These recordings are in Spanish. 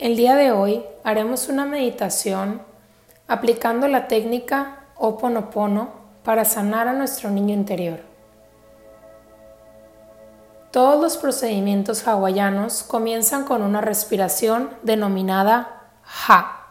El día de hoy haremos una meditación aplicando la técnica Oponopono para sanar a nuestro niño interior. Todos los procedimientos hawaianos comienzan con una respiración denominada Ha.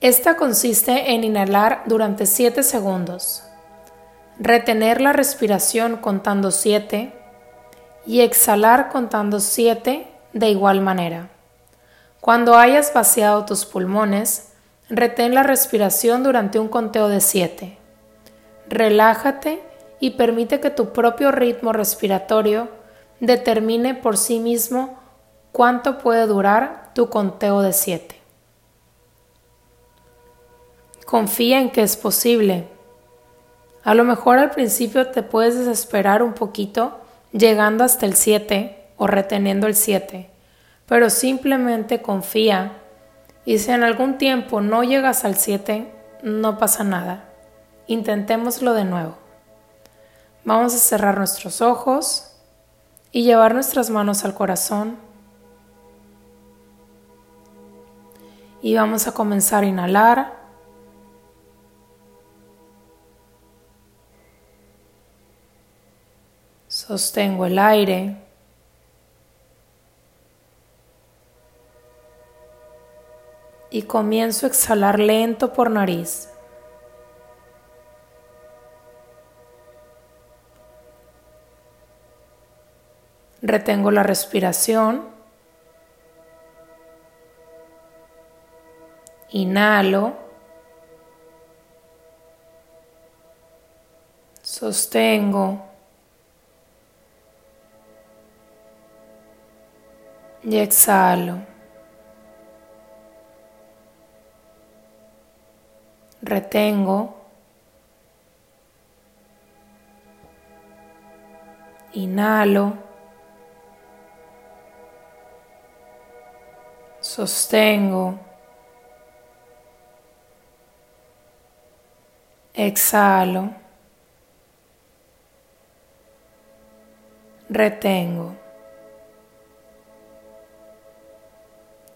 Esta consiste en inhalar durante 7 segundos, retener la respiración contando 7 y exhalar contando 7 de igual manera. Cuando hayas vaciado tus pulmones, retén la respiración durante un conteo de 7. Relájate y permite que tu propio ritmo respiratorio determine por sí mismo cuánto puede durar tu conteo de 7. Confía en que es posible. A lo mejor al principio te puedes desesperar un poquito llegando hasta el 7 o reteniendo el 7, pero simplemente confía y si en algún tiempo no llegas al 7, no pasa nada. Intentémoslo de nuevo. Vamos a cerrar nuestros ojos y llevar nuestras manos al corazón. Y vamos a comenzar a inhalar. Sostengo el aire. Y comienzo a exhalar lento por nariz. Retengo la respiración. Inhalo. Sostengo. Y exhalo. Retengo. Inhalo. sostengo, exhalo, retengo,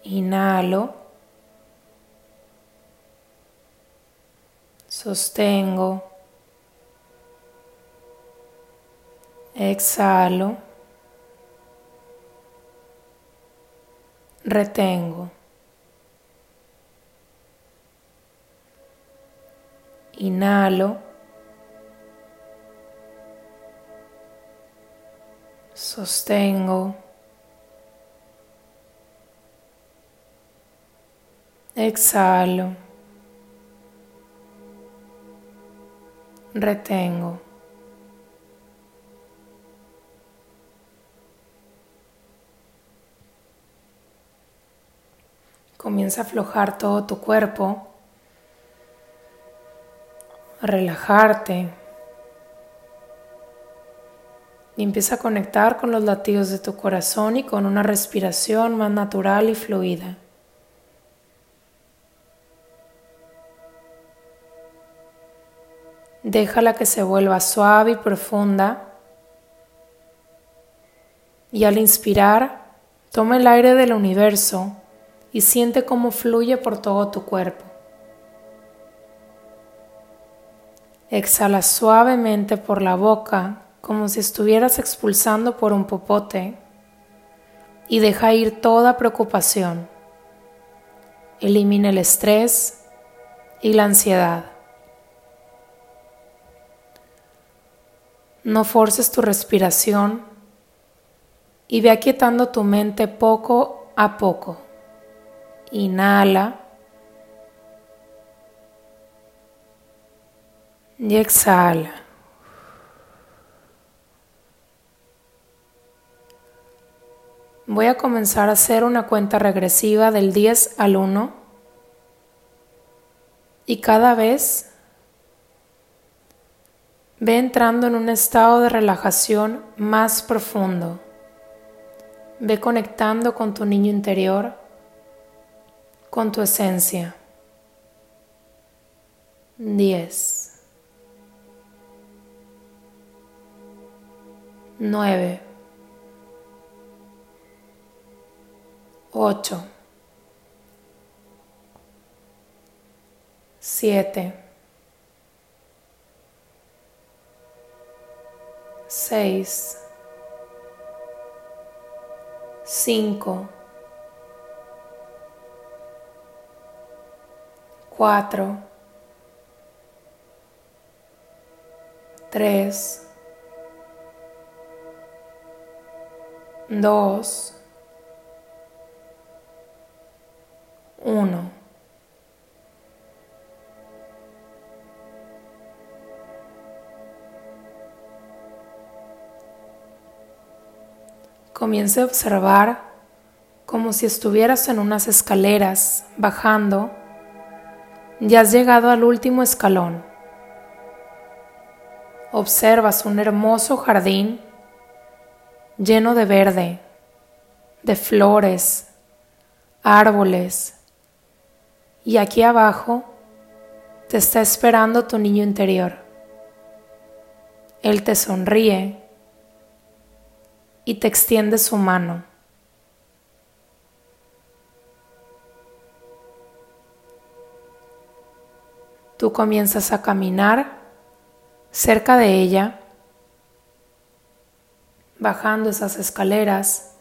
inhalo, sostengo, exhalo, retengo. Inhalo. Sostengo. Exhalo. Retengo. Comienza a aflojar todo tu cuerpo, a relajarte y empieza a conectar con los latidos de tu corazón y con una respiración más natural y fluida. Déjala que se vuelva suave y profunda. Y al inspirar, toma el aire del universo y siente cómo fluye por todo tu cuerpo. Exhala suavemente por la boca como si estuvieras expulsando por un popote y deja ir toda preocupación. Elimina el estrés y la ansiedad. No forces tu respiración y ve aquietando tu mente poco a poco. Inhala. Y exhala. Voy a comenzar a hacer una cuenta regresiva del 10 al 1 y cada vez Ve entrando en un estado de relajación más profundo. Ve conectando con tu niño interior, con tu esencia. 10. 9. 8. 7. Seis, cinco, cuatro, tres, dos, uno. Comience a observar como si estuvieras en unas escaleras bajando y has llegado al último escalón. Observas un hermoso jardín lleno de verde, de flores, árboles, y aquí abajo te está esperando tu niño interior. Él te sonríe y te extiende su mano. Tú comienzas a caminar cerca de ella, bajando esas escaleras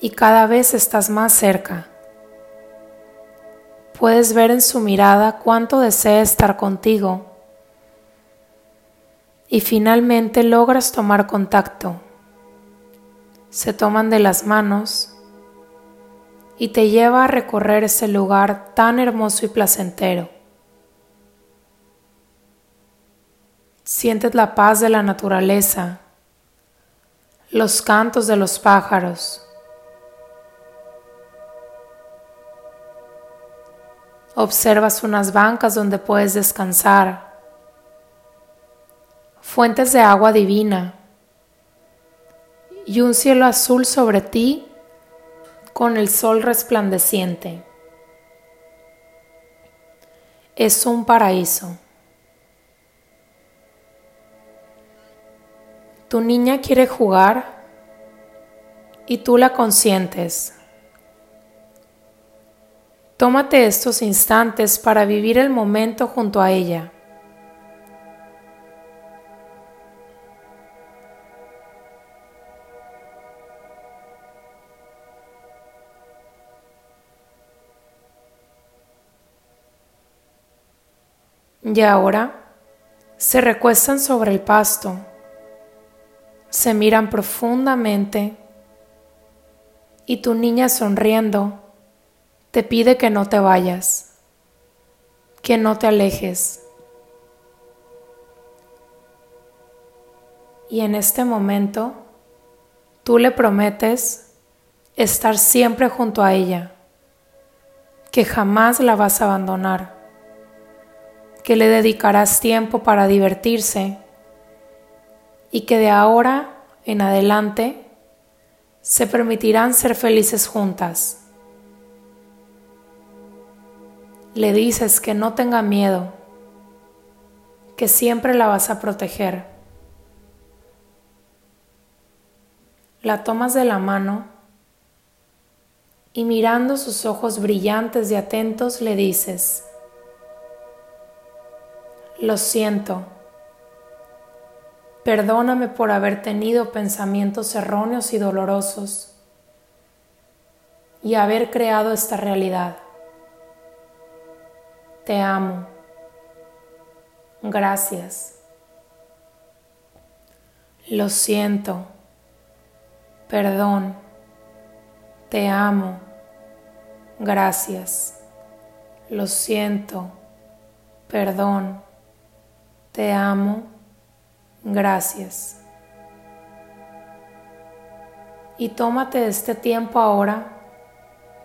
y cada vez estás más cerca. Puedes ver en su mirada cuánto desea estar contigo y finalmente logras tomar contacto se toman de las manos y te lleva a recorrer ese lugar tan hermoso y placentero. Sientes la paz de la naturaleza, los cantos de los pájaros. Observas unas bancas donde puedes descansar, fuentes de agua divina y un cielo azul sobre ti con el sol resplandeciente. Es un paraíso. Tu niña quiere jugar y tú la consientes. Tómate estos instantes para vivir el momento junto a ella. Y ahora se recuestan sobre el pasto, se miran profundamente y tu niña sonriendo te pide que no te vayas, que no te alejes. Y en este momento tú le prometes estar siempre junto a ella, que jamás la vas a abandonar que le dedicarás tiempo para divertirse y que de ahora en adelante se permitirán ser felices juntas. Le dices que no tenga miedo, que siempre la vas a proteger. La tomas de la mano y mirando sus ojos brillantes y atentos le dices, lo siento. Perdóname por haber tenido pensamientos erróneos y dolorosos y haber creado esta realidad. Te amo. Gracias. Lo siento. Perdón. Te amo. Gracias. Lo siento. Perdón. Te amo, gracias. Y tómate este tiempo ahora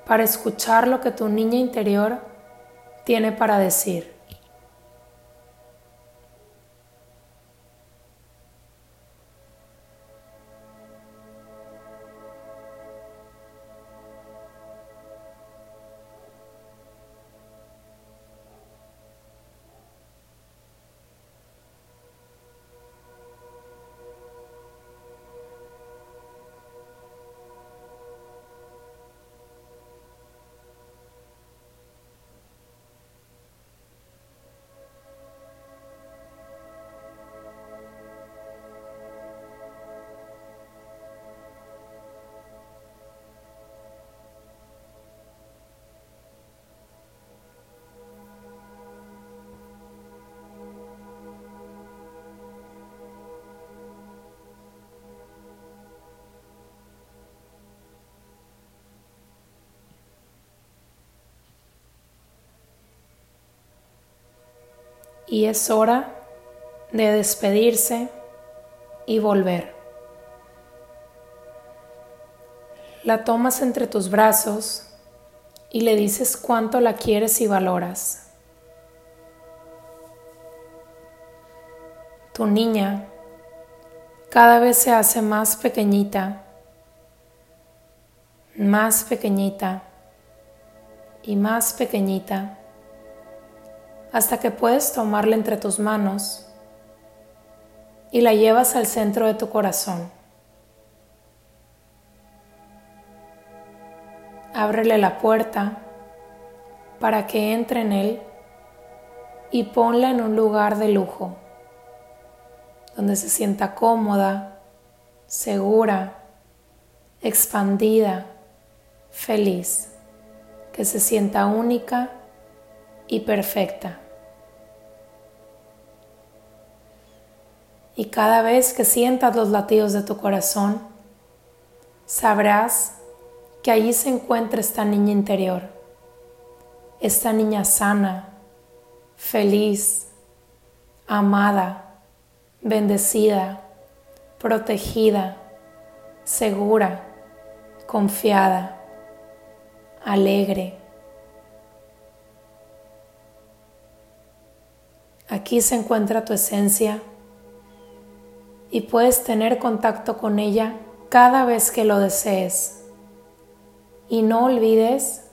para escuchar lo que tu niña interior tiene para decir. Y es hora de despedirse y volver. La tomas entre tus brazos y le dices cuánto la quieres y valoras. Tu niña cada vez se hace más pequeñita, más pequeñita y más pequeñita, hasta que puedes tomarla entre tus manos y la llevas al centro de tu corazón. Ábrele la puerta para que entre en él y ponla en un lugar de lujo donde se sienta cómoda, segura, expandida, feliz, que se sienta única y perfecta. Y cada vez que sientas los latidos de tu corazón, sabrás que allí se encuentra esta niña interior, esta niña sana, feliz, amada, bendecida, protegida, segura, confiada, alegre. Aquí se encuentra tu esencia y puedes tener contacto con ella cada vez que lo desees. Y no olvides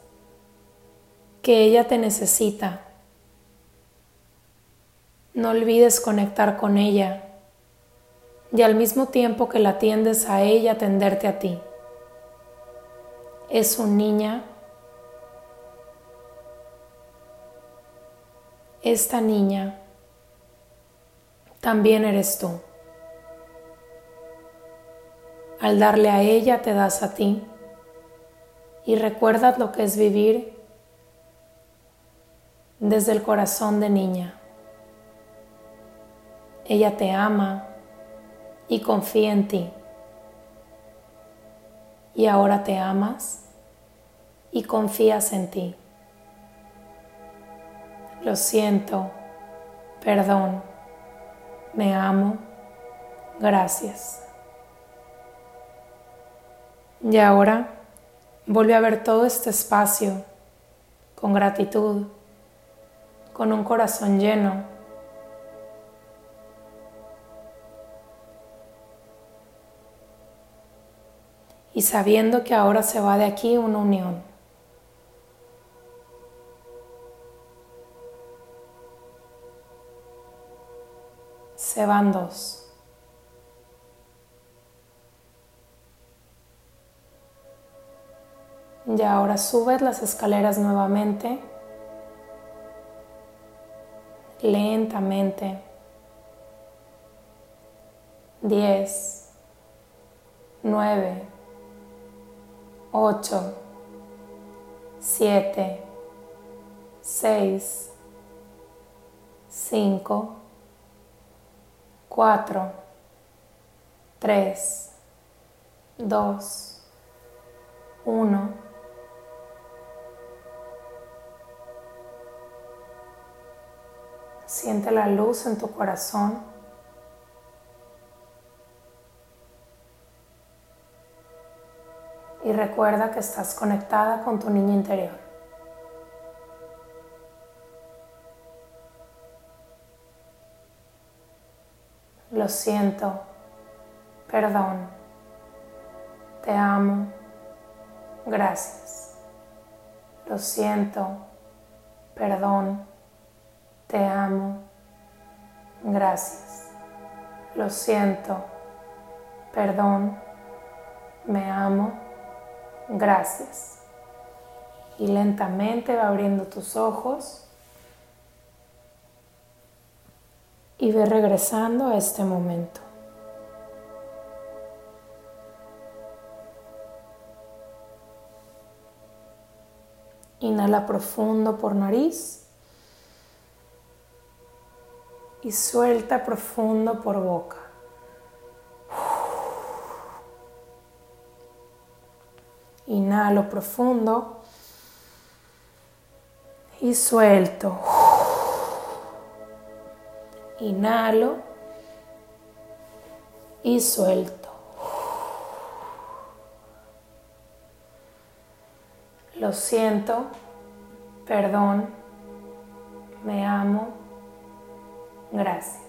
que ella te necesita no olvides conectar con ella y al mismo tiempo que la atiendes a ella, atenderte a ti. Es un niña. Esta niña también eres tú. Al darle a ella te das a ti y recuerdas lo que es vivir desde el corazón de niña. Ella te ama y confía en ti. Y ahora te amas y confías en ti. Lo siento, perdón, me amo, gracias. Y ahora vuelve a ver todo este espacio con gratitud, con un corazón lleno y sabiendo que ahora se va de aquí una unión. Se van dos. Y ahora subes las escaleras nuevamente, lentamente. Diez, nueve, 8, 7, 6, 5, 4, 3, 2, 1. Siente la luz en tu corazón. y recuerda que estás conectada con tu niño interior. Lo siento, perdón, te amo, gracias. Lo siento, perdón, te amo, gracias. Lo siento, perdón, me amo, gracias. Y lentamente va abriendo tus ojos y ve regresando a este momento. Inhala profundo por nariz y suelta profundo por boca. Inhalo profundo y suelto. Inhalo y suelto. Lo siento, perdón, me amo, gracias.